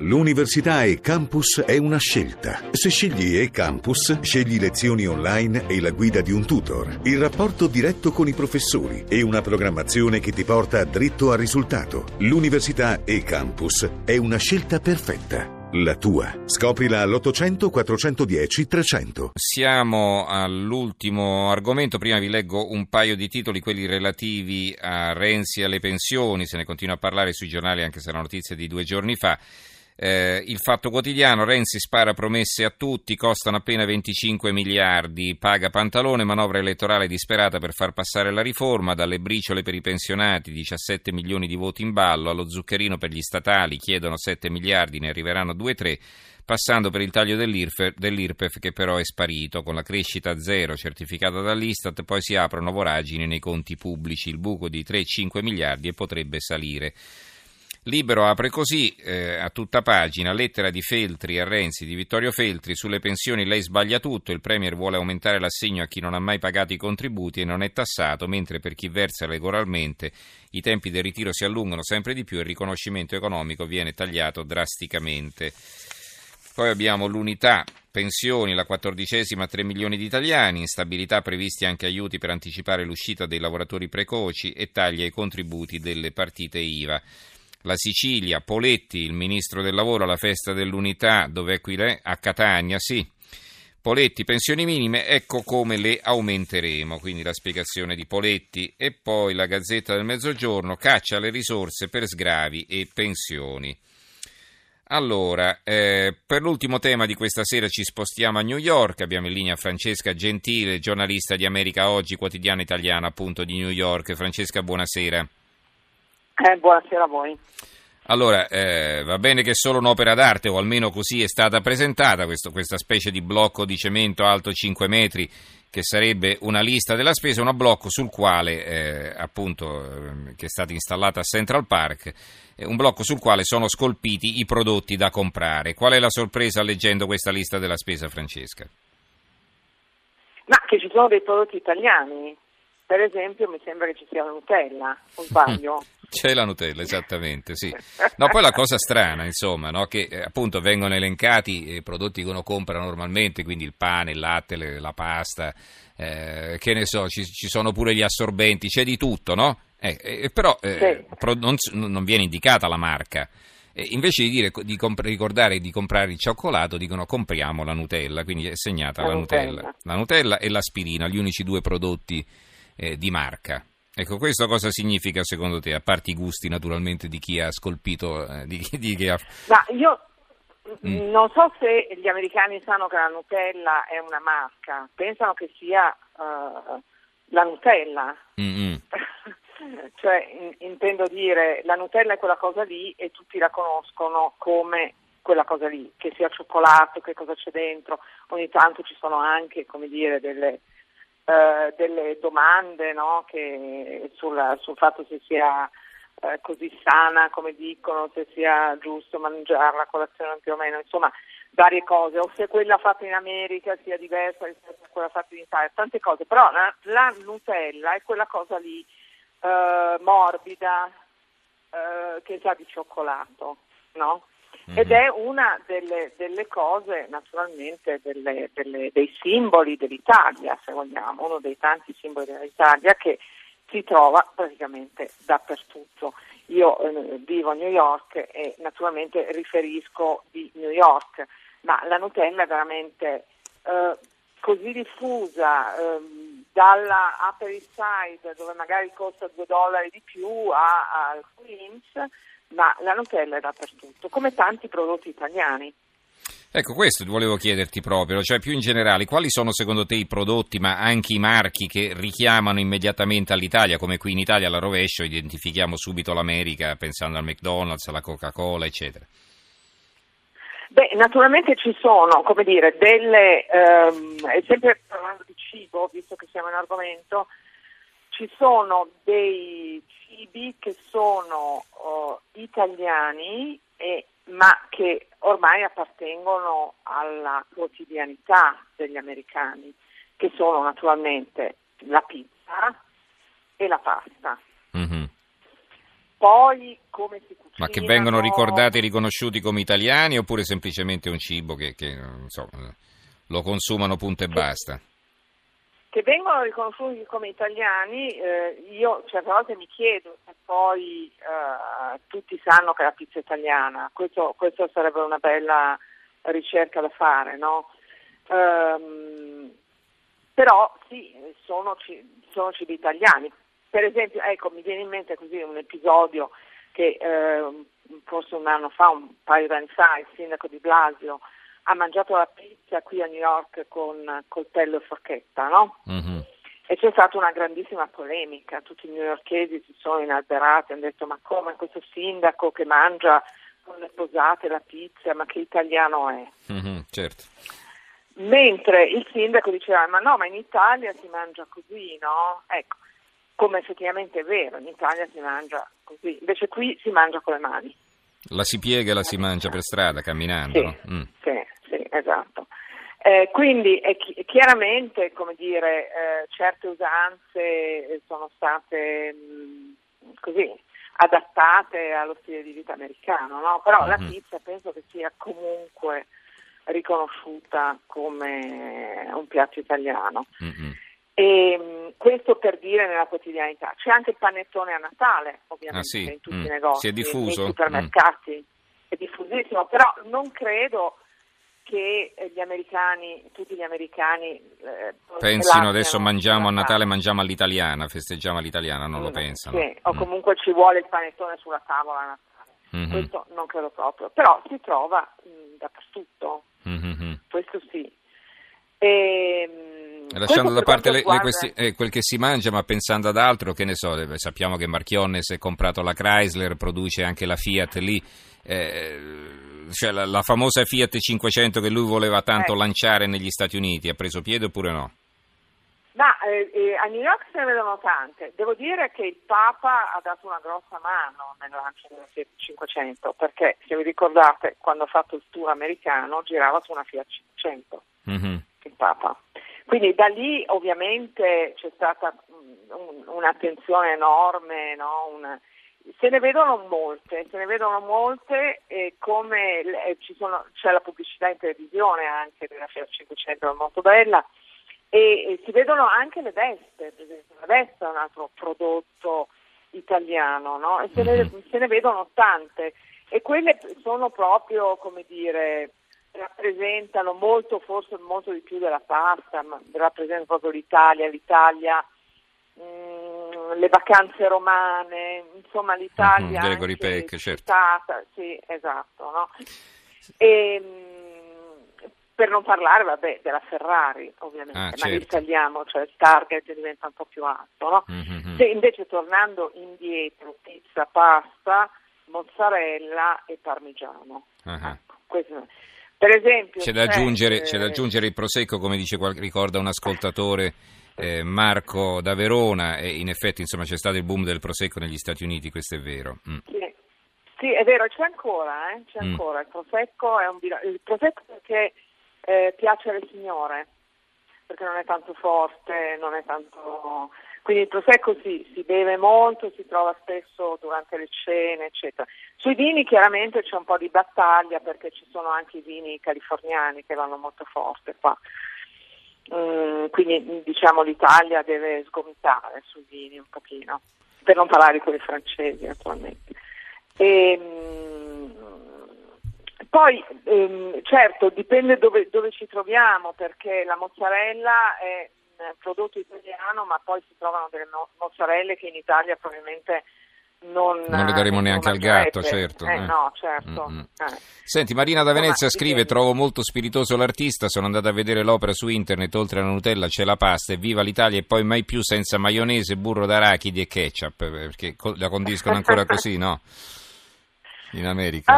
L'università e campus è una scelta. Se scegli e campus, scegli lezioni online e la guida di un tutor, il rapporto diretto con i professori e una programmazione che ti porta dritto al risultato. L'università e campus è una scelta perfetta. La tua. Scoprila all'800 410 300. Siamo all'ultimo argomento. Prima vi leggo un paio di titoli, quelli relativi a Renzi e alle pensioni. Se ne continua a parlare sui giornali, anche se è una notizia di due giorni fa. Eh, il fatto quotidiano, Renzi spara promesse a tutti, costano appena 25 miliardi, paga pantalone, manovra elettorale disperata per far passare la riforma, dalle briciole per i pensionati, 17 milioni di voti in ballo, allo zuccherino per gli statali, chiedono 7 miliardi, ne arriveranno 2-3 passando per il taglio dell'IRPEF che però è sparito, con la crescita zero certificata dall'Istat, poi si aprono voragini nei conti pubblici, il buco di 3-5 miliardi e potrebbe salire. Libero apre così eh, a tutta pagina, lettera di Feltri a Renzi, di Vittorio Feltri, sulle pensioni lei sbaglia tutto, il Premier vuole aumentare l'assegno a chi non ha mai pagato i contributi e non è tassato, mentre per chi versa regolarmente i tempi del ritiro si allungano sempre di più e il riconoscimento economico viene tagliato drasticamente. Poi abbiamo l'unità pensioni, la quattordicesima 3 milioni di italiani, instabilità previsti anche aiuti per anticipare l'uscita dei lavoratori precoci e taglia ai contributi delle partite IVA la Sicilia, Poletti, il ministro del lavoro alla festa dell'unità, dove è qui lei? A Catania, sì. Poletti, pensioni minime, ecco come le aumenteremo, quindi la spiegazione di Poletti e poi la Gazzetta del Mezzogiorno caccia le risorse per sgravi e pensioni. Allora, eh, per l'ultimo tema di questa sera ci spostiamo a New York, abbiamo in linea Francesca Gentile, giornalista di America Oggi, quotidiano italiano appunto di New York. Francesca, buonasera. Eh, buonasera a voi. Allora, eh, va bene che è solo un'opera d'arte, o almeno così è stata presentata, questo, questa specie di blocco di cemento alto 5 metri, che sarebbe una lista della spesa, un blocco sul quale, eh, appunto, eh, che è stata installata a Central Park, eh, un blocco sul quale sono scolpiti i prodotti da comprare. Qual è la sorpresa leggendo questa lista della spesa, Francesca? Ma che ci sono dei prodotti italiani. Per esempio, mi sembra che ci sia la Nutella, o sbaglio? C'è la Nutella, esattamente, sì. No, poi la cosa strana, insomma, no, che eh, appunto vengono elencati i prodotti che uno compra normalmente, quindi il pane, il latte, le, la pasta, eh, che ne so, ci, ci, sono pure gli assorbenti, c'è di tutto, no? Eh, eh, però eh, sì. pro, non, non, viene indicata la marca. invece di, dire, di comp- ricordare di comprare il cioccolato, dicono compriamo la Nutella, quindi è segnata la, la Nutella. Nutella. La Nutella e l'aspirina, gli unici due prodotti eh, di marca. Ecco, questo cosa significa secondo te, a parte i gusti naturalmente di chi ha scolpito, eh, di, di chi ha... Ma io mm. non so se gli americani sanno che la Nutella è una marca, pensano che sia uh, la Nutella. Mm-hmm. cioè, in, intendo dire, la Nutella è quella cosa lì e tutti la conoscono come quella cosa lì, che sia cioccolato, che cosa c'è dentro. Ogni tanto ci sono anche, come dire, delle eh, delle domande no? che, sul, sul, fatto se sia eh, così sana come dicono, se sia giusto mangiarla a colazione più o meno, insomma varie cose, o se quella fatta in America sia diversa rispetto a quella fatta in Italia, tante cose, però la, la Nutella è quella cosa lì eh, morbida eh, che sa di cioccolato, no? Ed è una delle, delle cose, naturalmente, delle, delle, dei simboli dell'Italia, se vogliamo, uno dei tanti simboli dell'Italia che si trova praticamente dappertutto. Io eh, vivo a New York e naturalmente riferisco di New York, ma la Nutella è veramente eh, così diffusa, eh, dalla Upper East Side dove magari costa 2 dollari di più a, al Queens ma la Nutella è dappertutto, come tanti prodotti italiani. Ecco, questo volevo chiederti proprio, cioè più in generale, quali sono secondo te i prodotti, ma anche i marchi che richiamano immediatamente all'Italia, come qui in Italia alla rovescio identifichiamo subito l'America pensando al McDonald's, alla Coca-Cola, eccetera? Beh, naturalmente ci sono, come dire, delle, ehm, sempre parlando di cibo, visto che siamo in argomento, ci sono dei cibi che sono uh, italiani e, ma che ormai appartengono alla quotidianità degli americani, che sono naturalmente la pizza e la pasta. Mm-hmm. Poi come si cucina? Ma che vengono ricordati e riconosciuti come italiani oppure semplicemente un cibo che, che so, lo consumano punto e basta? Che vengono riconosciuti come italiani, eh, io certe volte mi chiedo se poi eh, tutti sanno che è la pizza italiana, questo, questo sarebbe una bella ricerca da fare, no? Um, però sì, sono, sono cibi italiani. Per esempio, ecco, mi viene in mente così un episodio che eh, forse un anno fa, un paio d'anni fa, il sindaco di Blasio ha mangiato la pizza qui a New York con coltello e forchetta, no? Mm-hmm. E c'è stata una grandissima polemica, tutti i newyorkesi si sono inalberati, hanno detto ma come questo sindaco che mangia con le posate la pizza, ma che italiano è? Mm-hmm, certo. Mentre il sindaco diceva ma no, ma in Italia si mangia così, no? Ecco, come effettivamente è vero, in Italia si mangia così, invece qui si mangia con le mani. La si piega e la si mangia per strada, camminando. Sì, no? mm. sì, sì, esatto. Eh, quindi è chi- chiaramente, come dire, eh, certe usanze sono state mh, mm, così adattate allo stile di vita americano, no? però mm-hmm. la pizza penso che sia comunque riconosciuta come un piatto italiano. Mm-hmm. E, mm, questo per dire nella quotidianità. C'è anche il panettone a Natale, ovviamente, ah, sì? in tutti mm. i negozi, si è diffuso? nei supermercati. Mm. È diffusissimo, però non credo che gli americani, tutti gli americani eh, pensino adesso mangiamo a Natale, mangiamo all'italiana, festeggiamo all'italiana, non mm, lo pensano. Sì, o mm. comunque ci vuole il panettone sulla tavola a Natale. Mm-hmm. Questo non credo proprio, però si trova mh, dappertutto, mm-hmm. questo sì. E, ehm, Lasciando da parte le, le questi, eh, quel che si mangia, ma pensando ad altro, che ne so, sappiamo che Marchionnes è comprato la Chrysler, produce anche la Fiat lì, eh, cioè la, la, famosa Fiat 500 che lui voleva tanto eh. lanciare negli Stati Uniti, ha preso piede oppure no? Ma eh, eh, a New York se ne vedono tante. Devo dire che il Papa ha dato una grossa mano nel lancio della Fiat 500, perché se vi ricordate, quando ha fatto il tour americano girava su una Fiat 500, mm-hmm. il Papa. Quindi da lì ovviamente c'è stata un, un'attenzione enorme, no? una, se ne vedono molte, se ne vedono molte e come sono, c'è la pubblicità in televisione anche della Fiat 500, è molto bella e, si vedono anche le veste, per esempio la veste è un altro prodotto italiano, no? E se ne, mhm. se ne vedono tante e quelle sono proprio, come dire, rappresentano molto, forse molto di più della pasta, ma rappresentano proprio l'Italia, l'Italia, mh, mm, le vacanze romane, insomma l'Italia. Mm-hmm, Gregory Peck, certo. Sì, esatto, no? E, mh, per non parlare vabbè, della Ferrari ovviamente, ah, certo. ma ritagliamo, cioè il target diventa un po' più alto. No? Mm-hmm. Se invece tornando indietro, pizza, pasta, mozzarella e parmigiano. Uh-huh. Ecco, questo, per esempio, c'è da, aggiungere, c'è da, aggiungere, il prosecco, come dice, ricorda un ascoltatore. Eh, Marco da Verona e in effetti insomma, c'è stato il boom del prosecco negli Stati Uniti, questo è vero. Mm. Sì. sì. è vero, c'è ancora, eh? c'è mm. ancora. Il prosecco è un il prosecco perché eh, piace alle signore, perché non è tanto forte, non è tanto... Quindi il prosecco si, si beve molto, si trova spesso durante le cene, eccetera. Sui vini chiaramente c'è un po' di battaglia perché ci sono anche i vini californiani che vanno molto forte qua. Mm, quindi diciamo l'Italia deve sgomitare sui vini un pochino, per non parlare di quelli francesi naturalmente. E, mm, poi ehm, certo dipende dove, dove, ci troviamo perché la mozzarella è un prodotto italiano ma poi si trovano delle mozzarelle che in Italia probabilmente non, non le daremo neanche al gatto, certo. Eh, eh. No, certo. Mm-hmm. Eh. Senti, Marina da Venezia scrive: Trovo molto spiritoso l'artista. Sono andata a vedere l'opera su internet. Oltre alla Nutella c'è la pasta. E viva l'Italia! E poi mai più senza maionese, burro d'arachidi e ketchup. Perché la condiscono ancora così, no? in America?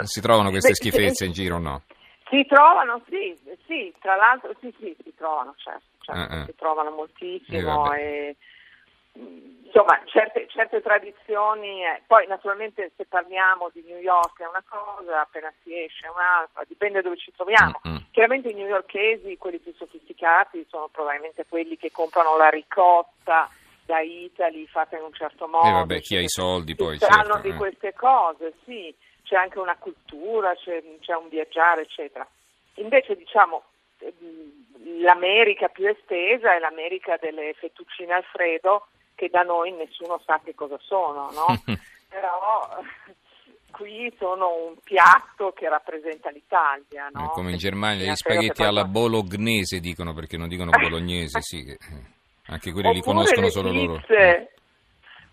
Uh, si trovano queste beh, schifezze in giro o no? Si trovano, sì, sì, tra l'altro sì, sì, si trovano, certo, certo uh-uh. si trovano moltissimo eh, e, insomma certe, certe tradizioni, eh, poi naturalmente se parliamo di New York è una cosa, appena si esce è un'altra, dipende dove ci troviamo. Uh-huh. Chiaramente i newyorkesi, quelli più sofisticati, sono probabilmente quelli che comprano la ricotta da Italy fatta in un certo modo. E eh vabbè, chi ha i soldi poi. Certo, di eh. queste cose, sì, c'è anche una cultura, c'è, c'è un viaggiare, eccetera. Invece, diciamo, ehm, l'America più estesa è l'America delle fettuccine Alfredo, che da noi nessuno sa che cosa sono, no? Però qui sono un piatto che rappresenta l'Italia, no? Eh, come in Germania gli spaghetti alla bolognese dicono perché non dicono bolognese, sì. Che, eh, Anche quelli li conoscono solo loro.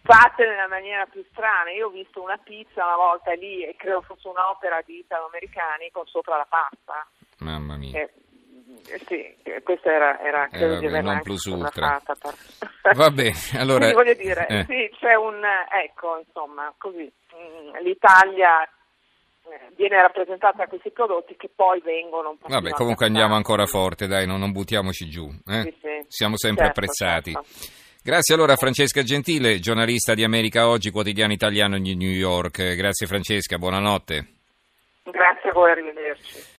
fatte nella maniera più strana. Io ho visto una pizza una volta lì e credo fosse un'opera di italo-americani con sopra la pasta. Mamma mia. Eh, eh, sì, eh, questa era, era credo vabbè, non plus ultra. per- Va bene, allora... Quindi voglio dire, eh. sì, c'è un, ecco, insomma, così, mm, l'Italia eh, viene rappresentata questi prodotti che poi vengono Vabbè, comunque andiamo ancora forte, dai, non, non buttiamoci giù. eh. Sì, sì. Siamo sempre Certo, apprezzati. certo. Grazie allora a Francesca Gentile, giornalista di America Oggi, quotidiano italiano di New York. Grazie Francesca, buonanotte. Grazie a voi, arrivederci.